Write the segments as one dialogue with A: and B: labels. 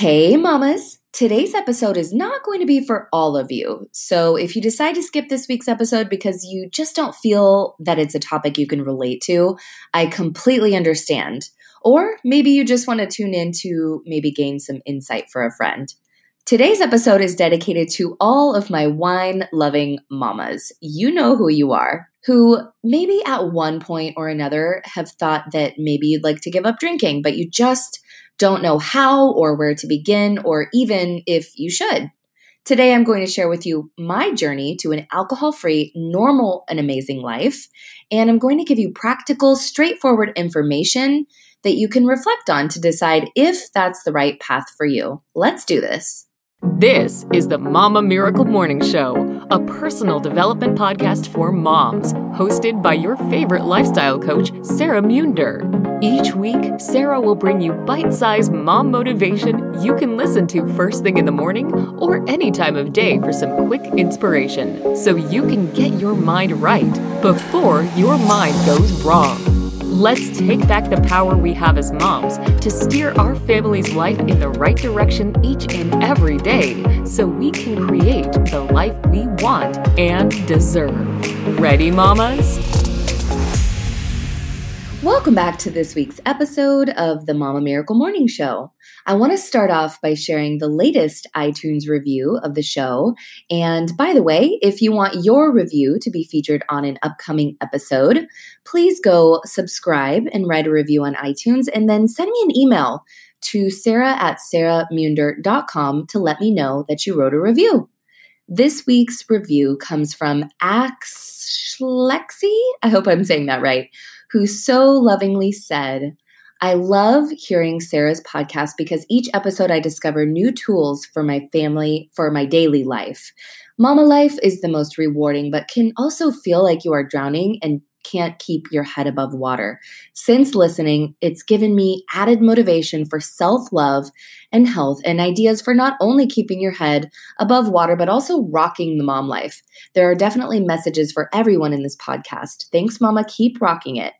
A: Hey, mamas. Today's episode is not going to be for all of you. So, if you decide to skip this week's episode because you just don't feel that it's a topic you can relate to, I completely understand. Or maybe you just want to tune in to maybe gain some insight for a friend. Today's episode is dedicated to all of my wine loving mamas. You know who you are, who maybe at one point or another have thought that maybe you'd like to give up drinking, but you just don't know how or where to begin, or even if you should. Today, I'm going to share with you my journey to an alcohol free, normal, and amazing life. And I'm going to give you practical, straightforward information that you can reflect on to decide if that's the right path for you. Let's do this.
B: This is the Mama Miracle Morning Show, a personal development podcast for moms, hosted by your favorite lifestyle coach, Sarah Munder. Each week, Sarah will bring you bite sized mom motivation you can listen to first thing in the morning or any time of day for some quick inspiration so you can get your mind right before your mind goes wrong. Let's take back the power we have as moms to steer our family's life in the right direction each and every day so we can create the life we want and deserve. Ready, mamas?
A: Welcome back to this week's episode of the Mama Miracle Morning Show. I want to start off by sharing the latest iTunes review of the show. And by the way, if you want your review to be featured on an upcoming episode, please go subscribe and write a review on iTunes and then send me an email to sarah at sarahmunder.com to let me know that you wrote a review. This week's review comes from Axlexi. I hope I'm saying that right who so lovingly said, I love hearing Sarah's podcast because each episode I discover new tools for my family, for my daily life. Mama life is the most rewarding, but can also feel like you are drowning and can't keep your head above water. Since listening, it's given me added motivation for self love and health and ideas for not only keeping your head above water, but also rocking the mom life. There are definitely messages for everyone in this podcast. Thanks, Mama. Keep rocking it.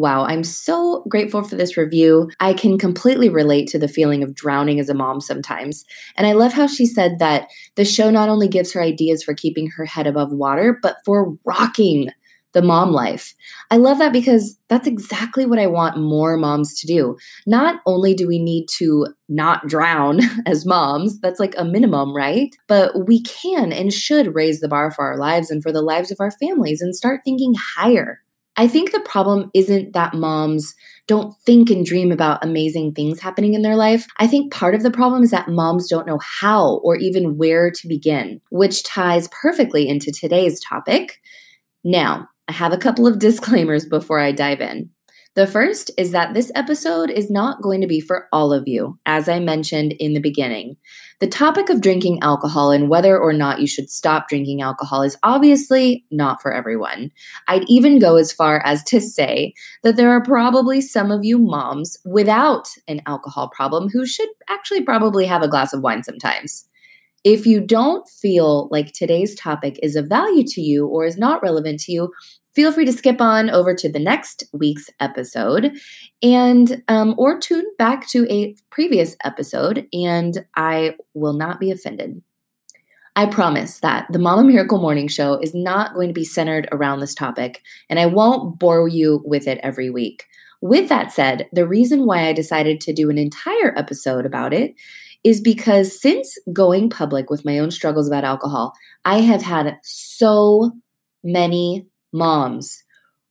A: Wow, I'm so grateful for this review. I can completely relate to the feeling of drowning as a mom sometimes. And I love how she said that the show not only gives her ideas for keeping her head above water, but for rocking the mom life. I love that because that's exactly what I want more moms to do. Not only do we need to not drown as moms, that's like a minimum, right? But we can and should raise the bar for our lives and for the lives of our families and start thinking higher. I think the problem isn't that moms don't think and dream about amazing things happening in their life. I think part of the problem is that moms don't know how or even where to begin, which ties perfectly into today's topic. Now, I have a couple of disclaimers before I dive in. The first is that this episode is not going to be for all of you, as I mentioned in the beginning. The topic of drinking alcohol and whether or not you should stop drinking alcohol is obviously not for everyone. I'd even go as far as to say that there are probably some of you moms without an alcohol problem who should actually probably have a glass of wine sometimes. If you don't feel like today's topic is of value to you or is not relevant to you, feel free to skip on over to the next week's episode and um, or tune back to a previous episode and i will not be offended. I promise that the mama miracle morning show is not going to be centered around this topic and i won't bore you with it every week. With that said the reason why i decided to do an entire episode about it is because since going public with my own struggles about alcohol i have had so many moms,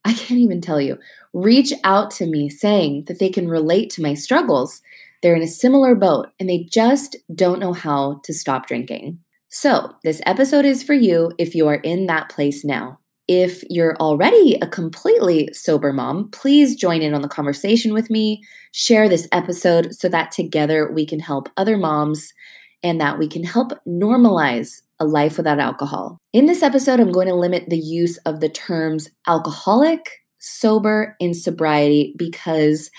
A: I can't even tell you, reach out to me saying that they can relate to my struggles. They're in a similar boat and they just don't know how to stop drinking. So, this episode is for you if you are in that place now. If you're already a completely sober mom, please join in on the conversation with me. Share this episode so that together we can help other moms and that we can help normalize a life without alcohol. In this episode, I'm going to limit the use of the terms alcoholic, sober, and sobriety because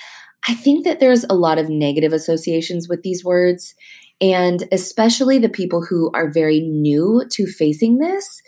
A: I think that there's a lot of negative associations with these words. And especially the people who are very new to facing this,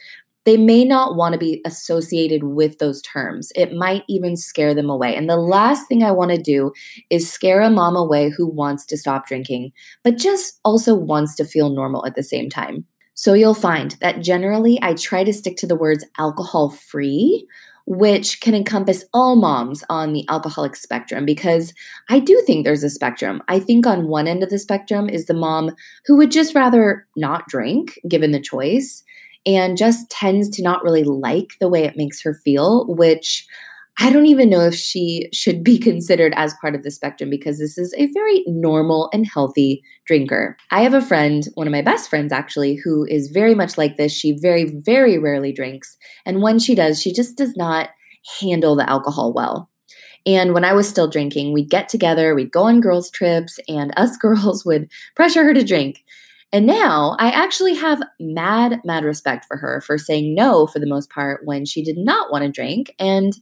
A: they may not want to be associated with those terms. It might even scare them away. And the last thing I want to do is scare a mom away who wants to stop drinking, but just also wants to feel normal at the same time. So you'll find that generally I try to stick to the words alcohol free which can encompass all moms on the alcoholic spectrum because I do think there's a spectrum. I think on one end of the spectrum is the mom who would just rather not drink given the choice and just tends to not really like the way it makes her feel, which I don't even know if she should be considered as part of the spectrum because this is a very normal and healthy drinker. I have a friend, one of my best friends actually, who is very much like this. She very, very rarely drinks. And when she does, she just does not handle the alcohol well. And when I was still drinking, we'd get together, we'd go on girls' trips, and us girls would pressure her to drink. And now I actually have mad, mad respect for her for saying no for the most part when she did not want to drink and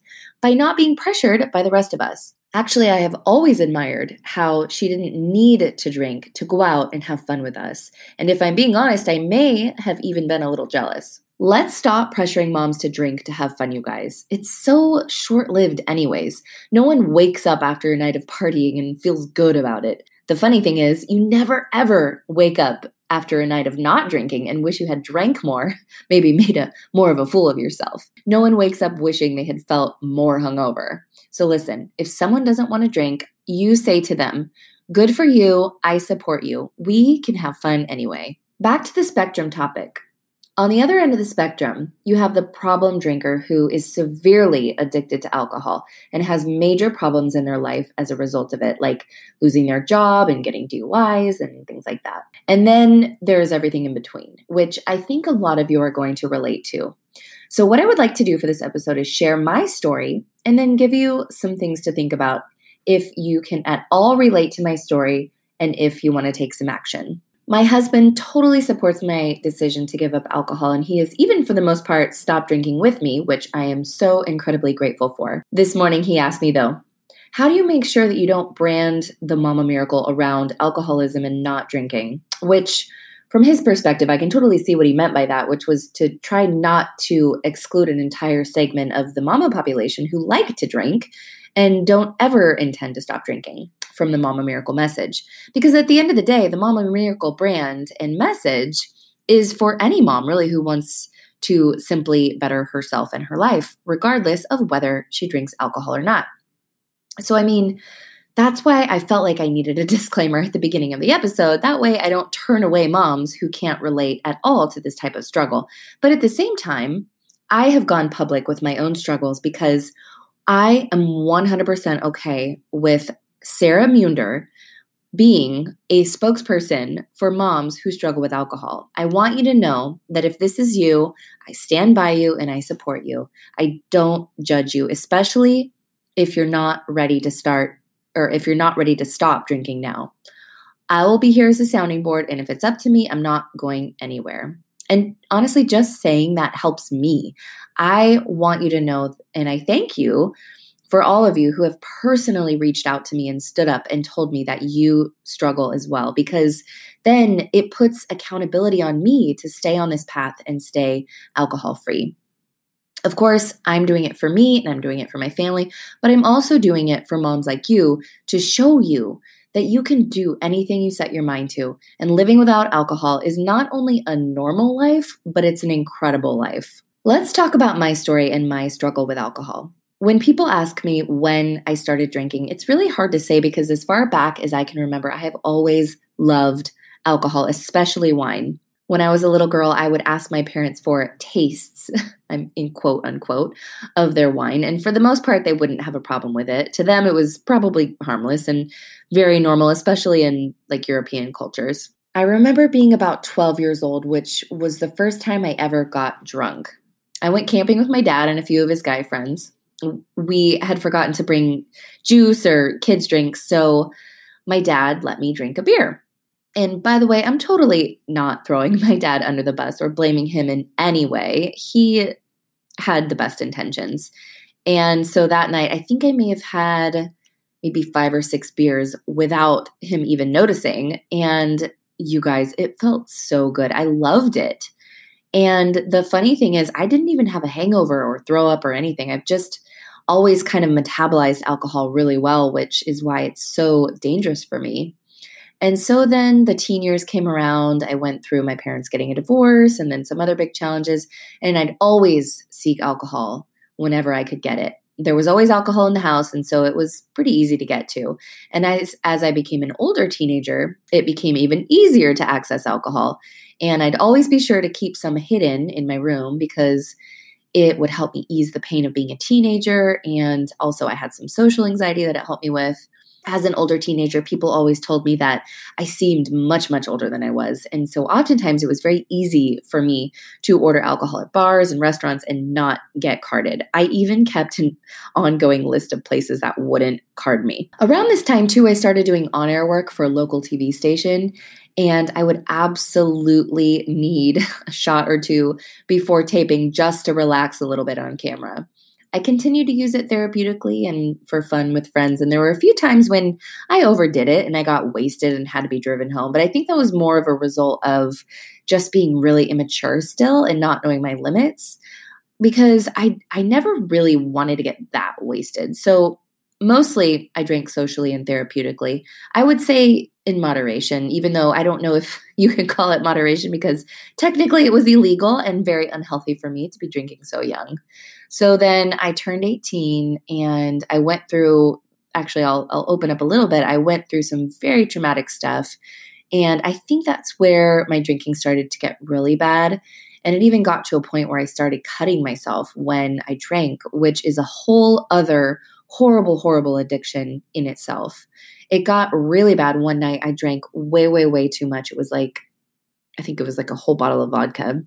A: by not being pressured by the rest of us. Actually, I have always admired how she didn't need to drink to go out and have fun with us. And if I'm being honest, I may have even been a little jealous. Let's stop pressuring moms to drink to have fun, you guys. It's so short lived, anyways. No one wakes up after a night of partying and feels good about it. The funny thing is, you never ever wake up after a night of not drinking and wish you had drank more, maybe made a more of a fool of yourself. No one wakes up wishing they had felt more hungover. So listen, if someone doesn't want to drink, you say to them, "Good for you, I support you. We can have fun anyway." Back to the spectrum topic. On the other end of the spectrum, you have the problem drinker who is severely addicted to alcohol and has major problems in their life as a result of it, like losing their job and getting DUIs and things like that. And then there's everything in between, which I think a lot of you are going to relate to. So, what I would like to do for this episode is share my story and then give you some things to think about if you can at all relate to my story and if you want to take some action. My husband totally supports my decision to give up alcohol, and he has even, for the most part, stopped drinking with me, which I am so incredibly grateful for. This morning, he asked me, though, how do you make sure that you don't brand the Mama Miracle around alcoholism and not drinking? Which, from his perspective, I can totally see what he meant by that, which was to try not to exclude an entire segment of the mama population who like to drink and don't ever intend to stop drinking from the Mama Miracle message. Because at the end of the day, the Mama Miracle brand and message is for any mom really who wants to simply better herself and her life, regardless of whether she drinks alcohol or not. So, I mean, that's why I felt like I needed a disclaimer at the beginning of the episode. That way, I don't turn away moms who can't relate at all to this type of struggle. But at the same time, I have gone public with my own struggles because I am 100% okay with Sarah Munder being a spokesperson for moms who struggle with alcohol. I want you to know that if this is you, I stand by you and I support you. I don't judge you, especially if you're not ready to start or if you're not ready to stop drinking now. I will be here as a sounding board, and if it's up to me, I'm not going anywhere. And honestly, just saying that helps me. I want you to know, and I thank you for all of you who have personally reached out to me and stood up and told me that you struggle as well, because then it puts accountability on me to stay on this path and stay alcohol free. Of course, I'm doing it for me and I'm doing it for my family, but I'm also doing it for moms like you to show you that you can do anything you set your mind to. And living without alcohol is not only a normal life, but it's an incredible life. Let's talk about my story and my struggle with alcohol. When people ask me when I started drinking, it's really hard to say because as far back as I can remember, I have always loved alcohol, especially wine. When I was a little girl, I would ask my parents for tastes, I'm in quote unquote, of their wine. And for the most part, they wouldn't have a problem with it. To them, it was probably harmless and very normal, especially in like European cultures. I remember being about 12 years old, which was the first time I ever got drunk. I went camping with my dad and a few of his guy friends we had forgotten to bring juice or kids' drinks. So my dad let me drink a beer. And by the way, I'm totally not throwing my dad under the bus or blaming him in any way. He had the best intentions. And so that night, I think I may have had maybe five or six beers without him even noticing. And you guys, it felt so good. I loved it. And the funny thing is, I didn't even have a hangover or throw up or anything. I've just always kind of metabolized alcohol really well, which is why it's so dangerous for me. And so then the teen years came around. I went through my parents getting a divorce and then some other big challenges. And I'd always seek alcohol whenever I could get it. There was always alcohol in the house, and so it was pretty easy to get to. And as, as I became an older teenager, it became even easier to access alcohol. And I'd always be sure to keep some hidden in my room because it would help me ease the pain of being a teenager. And also, I had some social anxiety that it helped me with as an older teenager, people always told me that I seemed much, much older than I was. And so oftentimes it was very easy for me to order alcohol at bars and restaurants and not get carded. I even kept an ongoing list of places that wouldn't card me. Around this time, too, I started doing on air work for a local TV station. And I would absolutely need a shot or two before taping just to relax a little bit on camera. I continued to use it therapeutically and for fun with friends. And there were a few times when I overdid it and I got wasted and had to be driven home. But I think that was more of a result of just being really immature still and not knowing my limits because I, I never really wanted to get that wasted. So mostly I drank socially and therapeutically. I would say in moderation, even though I don't know if you could call it moderation because technically it was illegal and very unhealthy for me to be drinking so young. So then I turned 18 and I went through actually I'll I'll open up a little bit. I went through some very traumatic stuff and I think that's where my drinking started to get really bad. And it even got to a point where I started cutting myself when I drank, which is a whole other horrible, horrible addiction in itself. It got really bad one night. I drank way, way, way too much. It was like, I think it was like a whole bottle of vodka.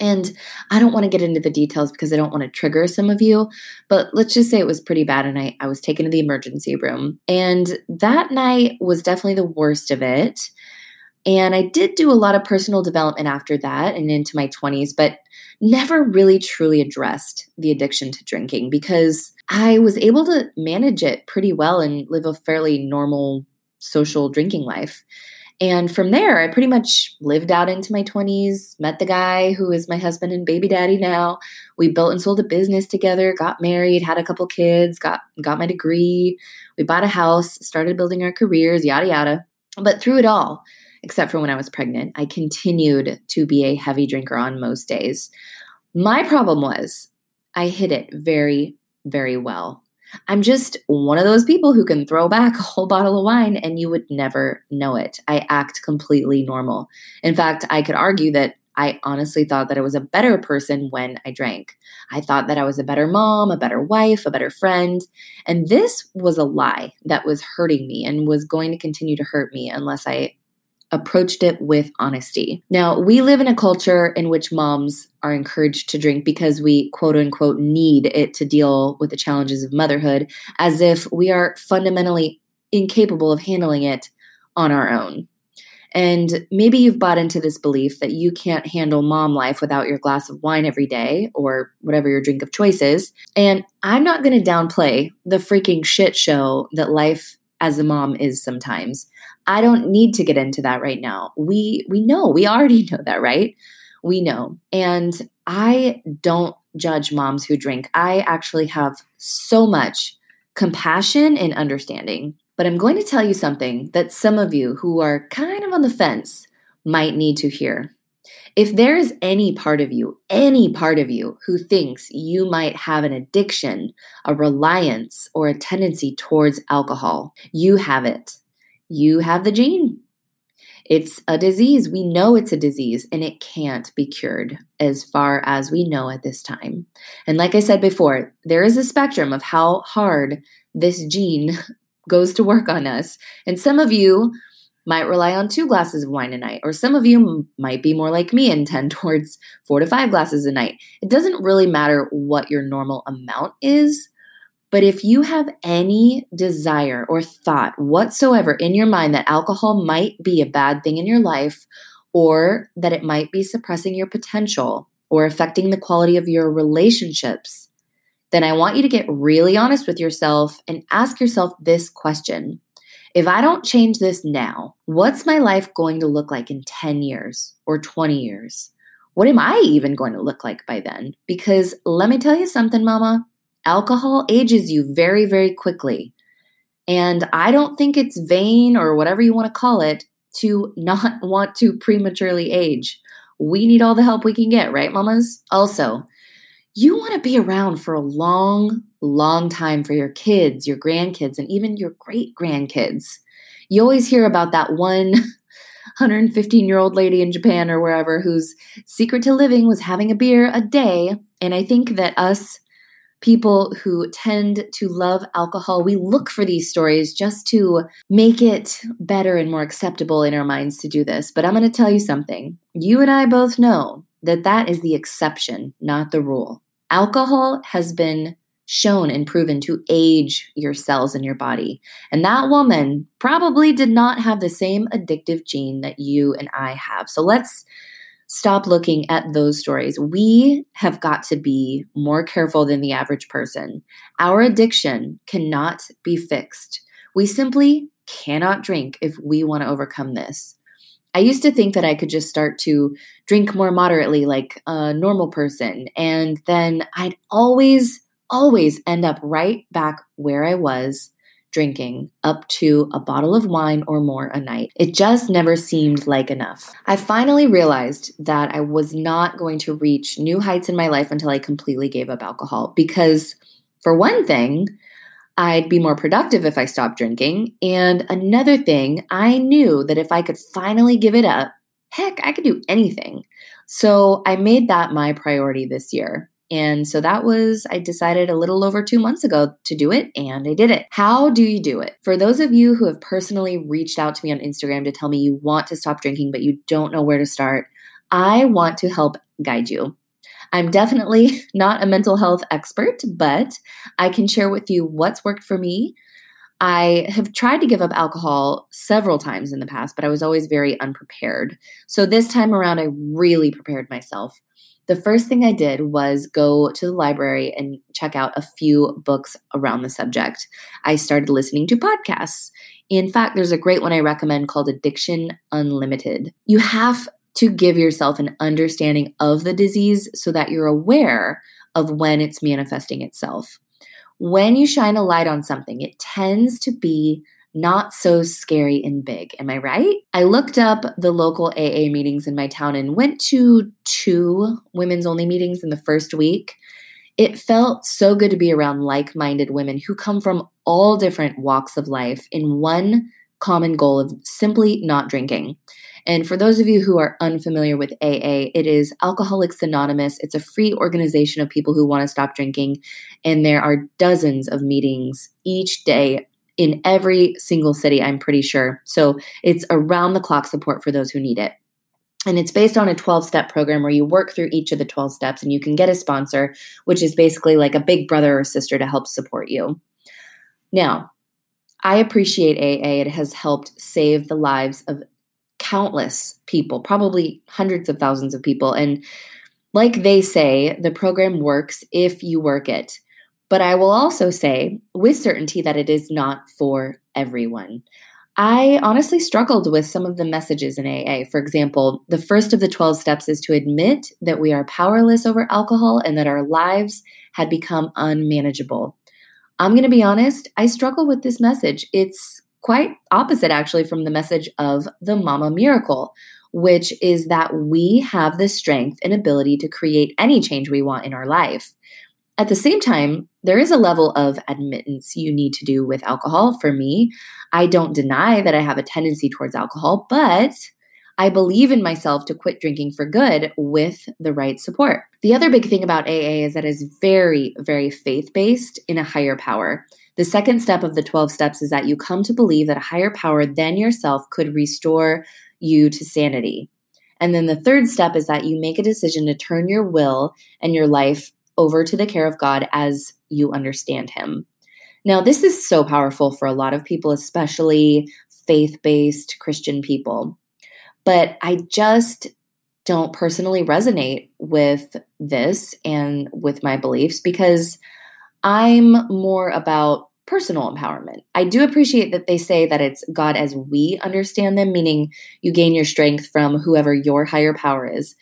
A: And I don't want to get into the details because I don't want to trigger some of you, but let's just say it was pretty bad. And I, I was taken to the emergency room. And that night was definitely the worst of it. And I did do a lot of personal development after that and into my 20s, but never really truly addressed the addiction to drinking because I was able to manage it pretty well and live a fairly normal social drinking life. And from there, I pretty much lived out into my 20s, met the guy who is my husband and baby daddy now. We built and sold a business together, got married, had a couple kids, got got my degree. We bought a house, started building our careers, yada yada. But through it all, except for when I was pregnant, I continued to be a heavy drinker on most days. My problem was I hid it very very well. I'm just one of those people who can throw back a whole bottle of wine and you would never know it. I act completely normal. In fact, I could argue that I honestly thought that I was a better person when I drank. I thought that I was a better mom, a better wife, a better friend. And this was a lie that was hurting me and was going to continue to hurt me unless I approached it with honesty. Now, we live in a culture in which moms are encouraged to drink because we quote unquote need it to deal with the challenges of motherhood, as if we are fundamentally incapable of handling it on our own. And maybe you've bought into this belief that you can't handle mom life without your glass of wine every day or whatever your drink of choice is. And I'm not going to downplay the freaking shit show that life as a mom is sometimes. I don't need to get into that right now. We we know, we already know that, right? We know. And I don't judge moms who drink. I actually have so much compassion and understanding. But I'm going to tell you something that some of you who are kind of on the fence might need to hear. If there is any part of you, any part of you who thinks you might have an addiction, a reliance, or a tendency towards alcohol, you have it. You have the gene. It's a disease. We know it's a disease and it can't be cured as far as we know at this time. And like I said before, there is a spectrum of how hard this gene goes to work on us. And some of you might rely on two glasses of wine a night, or some of you might be more like me and tend towards four to five glasses a night. It doesn't really matter what your normal amount is, but if you have any desire or thought whatsoever in your mind that alcohol might be a bad thing in your life, or that it might be suppressing your potential or affecting the quality of your relationships, then I want you to get really honest with yourself and ask yourself this question if I don't change this now, what's my life going to look like in 10 years or 20 years? what am I even going to look like by then? Because let me tell you something, mama, alcohol ages you very, very quickly. And I don't think it's vain or whatever you want to call it to not want to prematurely age. We need all the help we can get, right, mamas? Also, you want to be around for a long, long time for your kids, your grandkids, and even your great grandkids. You always hear about that one 115 year old lady in Japan or wherever whose secret to living was having a beer a day. And I think that us people who tend to love alcohol, we look for these stories just to make it better and more acceptable in our minds to do this. But I'm going to tell you something. You and I both know that that is the exception, not the rule. Alcohol has been shown and proven to age your cells in your body. And that woman probably did not have the same addictive gene that you and I have. So let's stop looking at those stories. We have got to be more careful than the average person. Our addiction cannot be fixed. We simply cannot drink if we want to overcome this. I used to think that I could just start to drink more moderately like a normal person, and then I'd always, always end up right back where I was drinking up to a bottle of wine or more a night. It just never seemed like enough. I finally realized that I was not going to reach new heights in my life until I completely gave up alcohol because, for one thing, I'd be more productive if I stopped drinking. And another thing, I knew that if I could finally give it up, heck, I could do anything. So I made that my priority this year. And so that was, I decided a little over two months ago to do it, and I did it. How do you do it? For those of you who have personally reached out to me on Instagram to tell me you want to stop drinking, but you don't know where to start, I want to help guide you. I'm definitely not a mental health expert, but I can share with you what's worked for me. I have tried to give up alcohol several times in the past, but I was always very unprepared. So this time around, I really prepared myself. The first thing I did was go to the library and check out a few books around the subject. I started listening to podcasts. In fact, there's a great one I recommend called Addiction Unlimited. You have to give yourself an understanding of the disease so that you're aware of when it's manifesting itself. When you shine a light on something, it tends to be not so scary and big. Am I right? I looked up the local AA meetings in my town and went to two women's only meetings in the first week. It felt so good to be around like minded women who come from all different walks of life in one common goal of simply not drinking. And for those of you who are unfamiliar with AA, it is Alcoholics Anonymous. It's a free organization of people who want to stop drinking. And there are dozens of meetings each day in every single city, I'm pretty sure. So it's around the clock support for those who need it. And it's based on a 12 step program where you work through each of the 12 steps and you can get a sponsor, which is basically like a big brother or sister to help support you. Now, I appreciate AA. It has helped save the lives of countless people, probably hundreds of thousands of people. And like they say, the program works if you work it. But I will also say with certainty that it is not for everyone. I honestly struggled with some of the messages in AA. For example, the first of the 12 steps is to admit that we are powerless over alcohol and that our lives had become unmanageable. I'm going to be honest, I struggle with this message. It's quite opposite actually from the message of the Mama Miracle, which is that we have the strength and ability to create any change we want in our life. At the same time, there is a level of admittance you need to do with alcohol. For me, I don't deny that I have a tendency towards alcohol, but I believe in myself to quit drinking for good with the right support. The other big thing about AA is that it is very, very faith based in a higher power. The second step of the 12 steps is that you come to believe that a higher power than yourself could restore you to sanity. And then the third step is that you make a decision to turn your will and your life over to the care of God as you understand Him. Now, this is so powerful for a lot of people, especially faith based Christian people. But I just don't personally resonate with this and with my beliefs because I'm more about personal empowerment. I do appreciate that they say that it's God as we understand them, meaning you gain your strength from whoever your higher power is.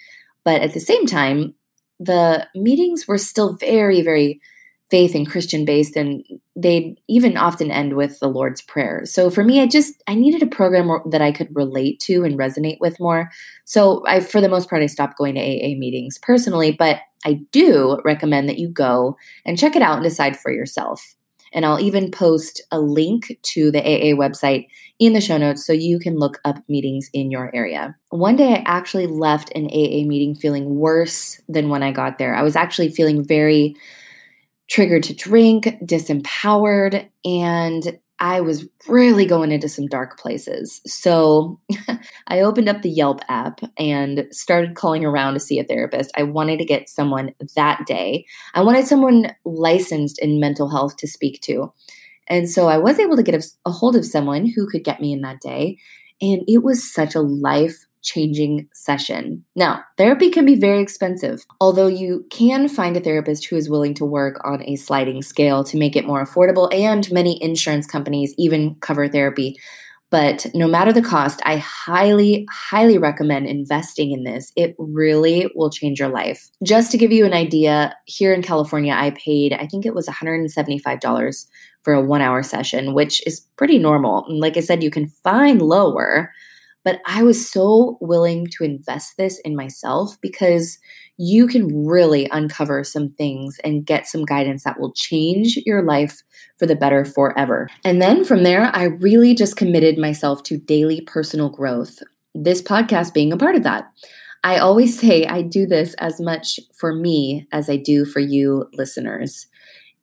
A: But at the same time, the meetings were still very, very faith and Christian based, and they'd even often end with the Lord's Prayer. So for me, I just I needed a program that I could relate to and resonate with more. So I, for the most part, I stopped going to AA meetings personally, but I do recommend that you go and check it out and decide for yourself. And I'll even post a link to the AA website in the show notes so you can look up meetings in your area. One day I actually left an AA meeting feeling worse than when I got there. I was actually feeling very triggered to drink, disempowered, and I was really going into some dark places. So I opened up the Yelp app and started calling around to see a therapist. I wanted to get someone that day. I wanted someone licensed in mental health to speak to. And so I was able to get a, hold of someone who could get me in that day. And it was such a life changing session. Now, therapy can be very expensive, although you can find a therapist who is willing to work on a sliding scale to make it more affordable, and many insurance companies even cover therapy. But no matter the cost, I highly, highly recommend investing in this. It really will change your life. Just to give you an idea, here in California, I paid, I think it was $175 for a one hour session, which is pretty normal. And like I said, you can find lower. But I was so willing to invest this in myself because you can really uncover some things and get some guidance that will change your life for the better forever. And then from there, I really just committed myself to daily personal growth, this podcast being a part of that. I always say I do this as much for me as I do for you listeners.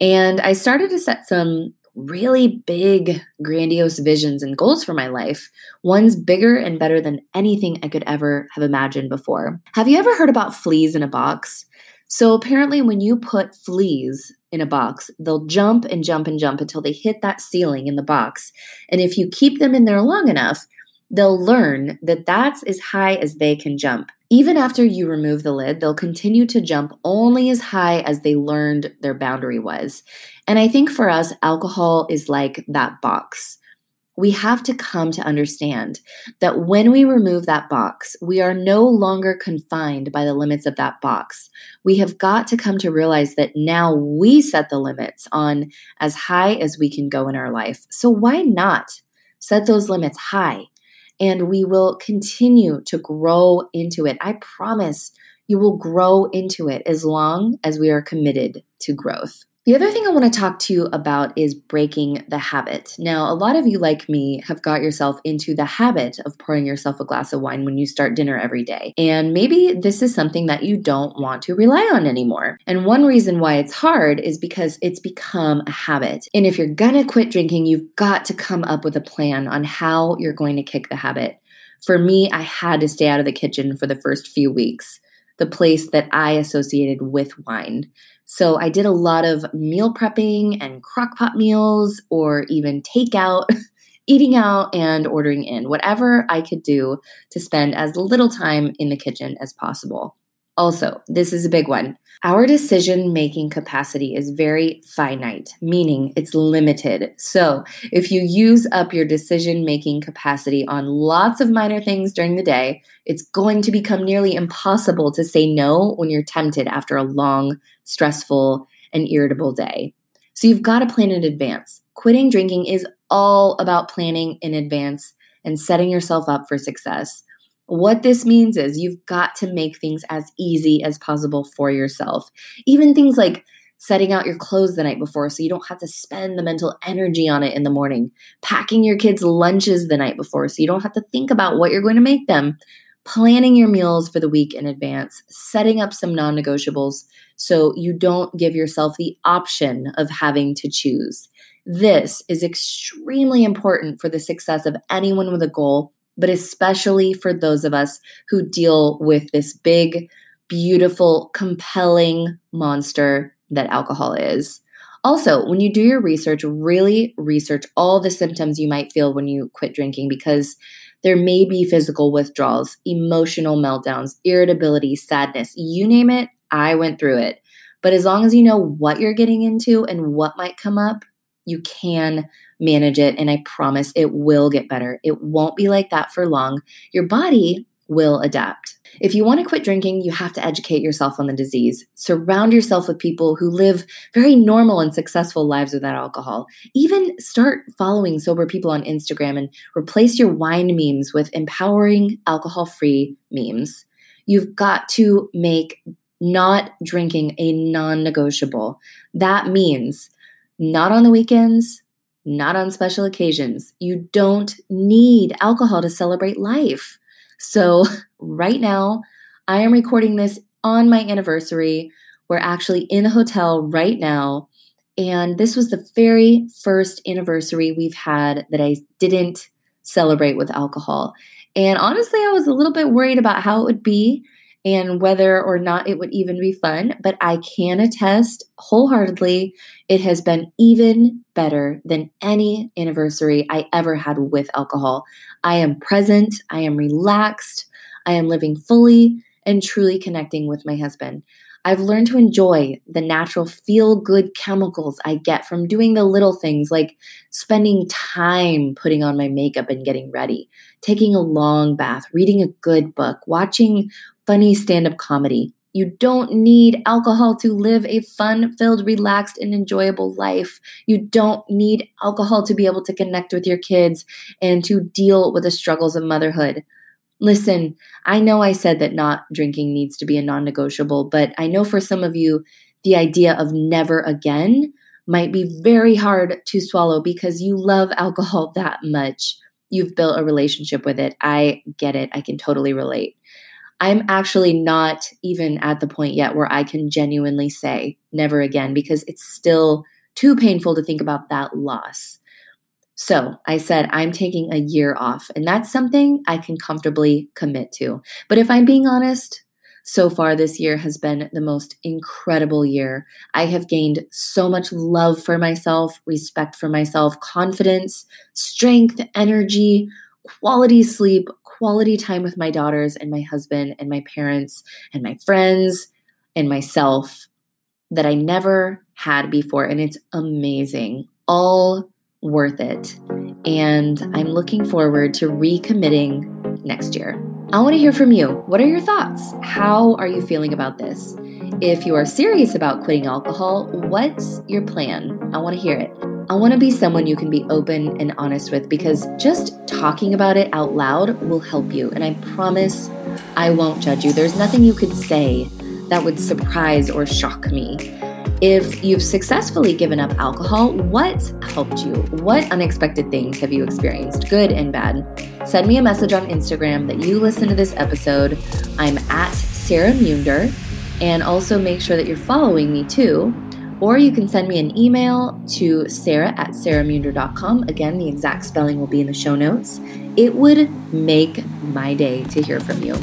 A: And I started to set some really big, grandiose visions and goals for my life, ones bigger and better than anything I could ever have imagined before. Have you ever heard about fleas in a box? So, apparently, when you put fleas in a box, they'll jump and jump and jump until they hit that ceiling in the box. And if you keep them in there long enough, they'll learn that that's as high as they can jump. Even after you remove the lid, they'll continue to jump only as high as they learned their boundary was. And I think for us, alcohol is like that box. We have to come to understand that when we remove that box, we are no longer confined by the limits of that box. We have got to come to realize that now we set the limits on as high as we can go in our life. So why not set those limits high? And we will continue to grow into it. I promise you will grow into it as long as we are committed to growth. The other thing I want to talk to you about is breaking the habit. Now, a lot of you, like me, have got yourself into the habit of pouring yourself a glass of wine when you start dinner every day. And maybe this is something that you don't want to rely on anymore. And one reason why it's hard is because it's become a habit. And if you're gonna quit drinking, you've got to come up with a plan on how you're going to kick the habit. For me, I had to stay out of the kitchen for the first few weeks the place that I associated with wine. So I did a lot of meal prepping and crockpot meals or even takeout, eating out and ordering in, whatever I could do to spend as little time in the kitchen as possible. Also, this is a big one. Our decision making capacity is very finite, meaning it's limited. So, if you use up your decision making capacity on lots of minor things during the day, it's going to become nearly impossible to say no when you're tempted after a long, stressful, and irritable day. So, you've got to plan in advance. Quitting drinking is all about planning in advance and setting yourself up for success. What this means is you've got to make things as easy as possible for yourself. Even things like setting out your clothes the night before so you don't have to spend the mental energy on it in the morning, packing your kids' lunches the night before so you don't have to think about what you're going to make them, planning your meals for the week in advance, setting up some non negotiables so you don't give yourself the option of having to choose. This is extremely important for the success of anyone with a goal but especially for those of us who deal with this big, beautiful, compelling monster that alcohol is. Also, when you do your research, really research all the symptoms you might feel when you quit drinking because there may be physical withdrawals, emotional meltdowns, irritability, sadness, you name it, I went through it. But as long as you know what you're getting into and what might come up, you can manage it. And I promise it will get better. It won't be like that for long. Your body will adapt. If you want to quit drinking, you have to educate yourself on the disease. Surround yourself with people who live very normal and successful lives without alcohol. Even start following sober people on Instagram and replace your wine memes with empowering alcohol free memes. You've got to make not drinking a non negotiable. That means not on the weekends, not on special occasions. You don't need alcohol to celebrate life. So, right now, I am recording this on my anniversary. We're actually in a hotel right now. And this was the very first anniversary we've had that I didn't celebrate with alcohol. And honestly, I was a little bit worried about how it would be and whether or not it would even be fun, but I can attest wholeheartedly it has been even better than any anniversary I ever had with alcohol. I am present, I am relaxed, I am living fully and truly connecting with my husband. I've learned to enjoy the natural feel good chemicals I get from doing the little things like spending time putting on my makeup and getting ready, taking a long bath, reading a good book, watching funny stand up comedy. You don't need alcohol to live a fun filled, relaxed, and enjoyable life. You don't need alcohol to be able to connect with your kids and to deal with the struggles of motherhood. Listen, I know I said that not drinking needs to be a non negotiable, but I know for some of you, the idea of never again might be very hard to swallow because you love alcohol that much. You've built a relationship with it. I get it. I can totally relate. I'm actually not even at the point yet where I can genuinely say never again because it's still too painful to think about that loss. So I said, I'm taking a year off, and that's something I can comfortably commit to. But if I'm being honest, so far this year has been the most incredible year. I have gained so much love for myself, respect for myself, confidence, strength, energy, quality sleep, quality time with my daughters and my husband and my parents and my friends and myself that I never had before. And it's amazing. All worth it. And I'm looking forward to recommitting next year. I want to hear from you. What are your thoughts? How are you feeling about this? If you are serious about quitting alcohol, what's your plan? I want to hear it. I want to be someone you can be open and honest with because just talking about it out loud will help you. And I promise I won't judge you. There's nothing you could say that would surprise or shock me. If you've successfully given up alcohol, what's helped you? What unexpected things have you experienced, good and bad? Send me a message on Instagram that you listen to this episode. I'm at Sarah Munder. And also make sure that you're following me too or you can send me an email to sarah at sarahmunder.com. Again, the exact spelling will be in the show notes. It would make my day to hear from you.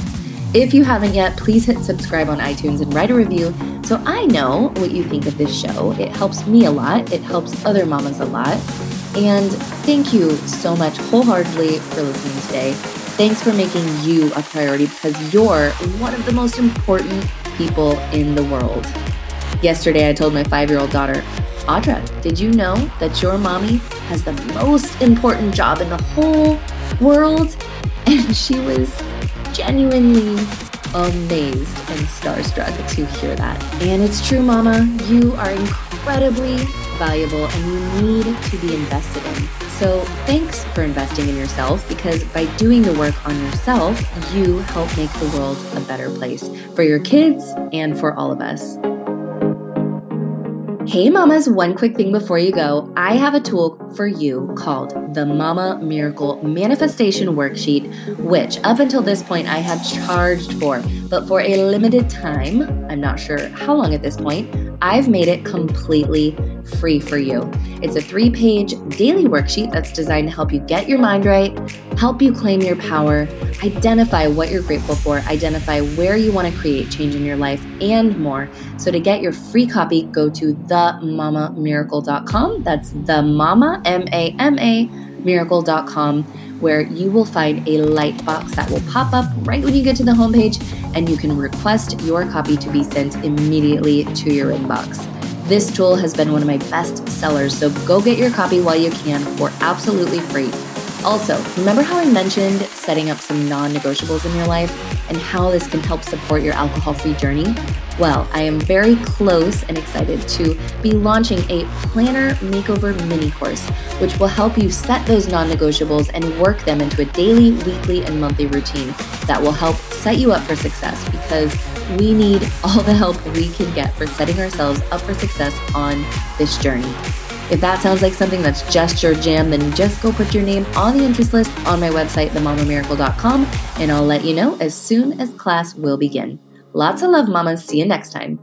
A: If you haven't yet, please hit subscribe on iTunes and write a review so I know what you think of this show. It helps me a lot, it helps other mamas a lot. And thank you so much wholeheartedly for listening today. Thanks for making you a priority because you're one of the most important people in the world. Yesterday, I told my five year old daughter, Audra, did you know that your mommy has the most important job in the whole world? And she was genuinely amazed and starstruck to hear that. And it's true, Mama, you are incredibly valuable and you need to be invested in. So, thanks for investing in yourself because by doing the work on yourself, you help make the world a better place for your kids and for all of us. Hey, mamas, one quick thing before you go. I have a tool for you called the Mama Miracle Manifestation Worksheet, which up until this point I have charged for. But for a limited time, I'm not sure how long at this point, I've made it completely free for you. It's a three page daily worksheet that's designed to help you get your mind right, help you claim your power, identify what you're grateful for, identify where you want to create change in your life, and more. So to get your free copy, go to themamamiracle.com. That's the mama, M A M A, miracle.com, where you will find a light box that will pop up right when you get to the homepage, and you can request your copy to be sent immediately to your inbox. This tool has been one of my best sellers, so go get your copy while you can for absolutely free. Also, remember how I mentioned setting up some non negotiables in your life and how this can help support your alcohol free journey? Well, I am very close and excited to be launching a planner makeover mini course, which will help you set those non negotiables and work them into a daily, weekly, and monthly routine that will help set you up for success because we need all the help we can get for setting ourselves up for success on this journey. If that sounds like something that's just your jam, then just go put your name on the interest list on my website, themamamiracle.com, and I'll let you know as soon as class will begin. Lots of love, mamas. See you next time.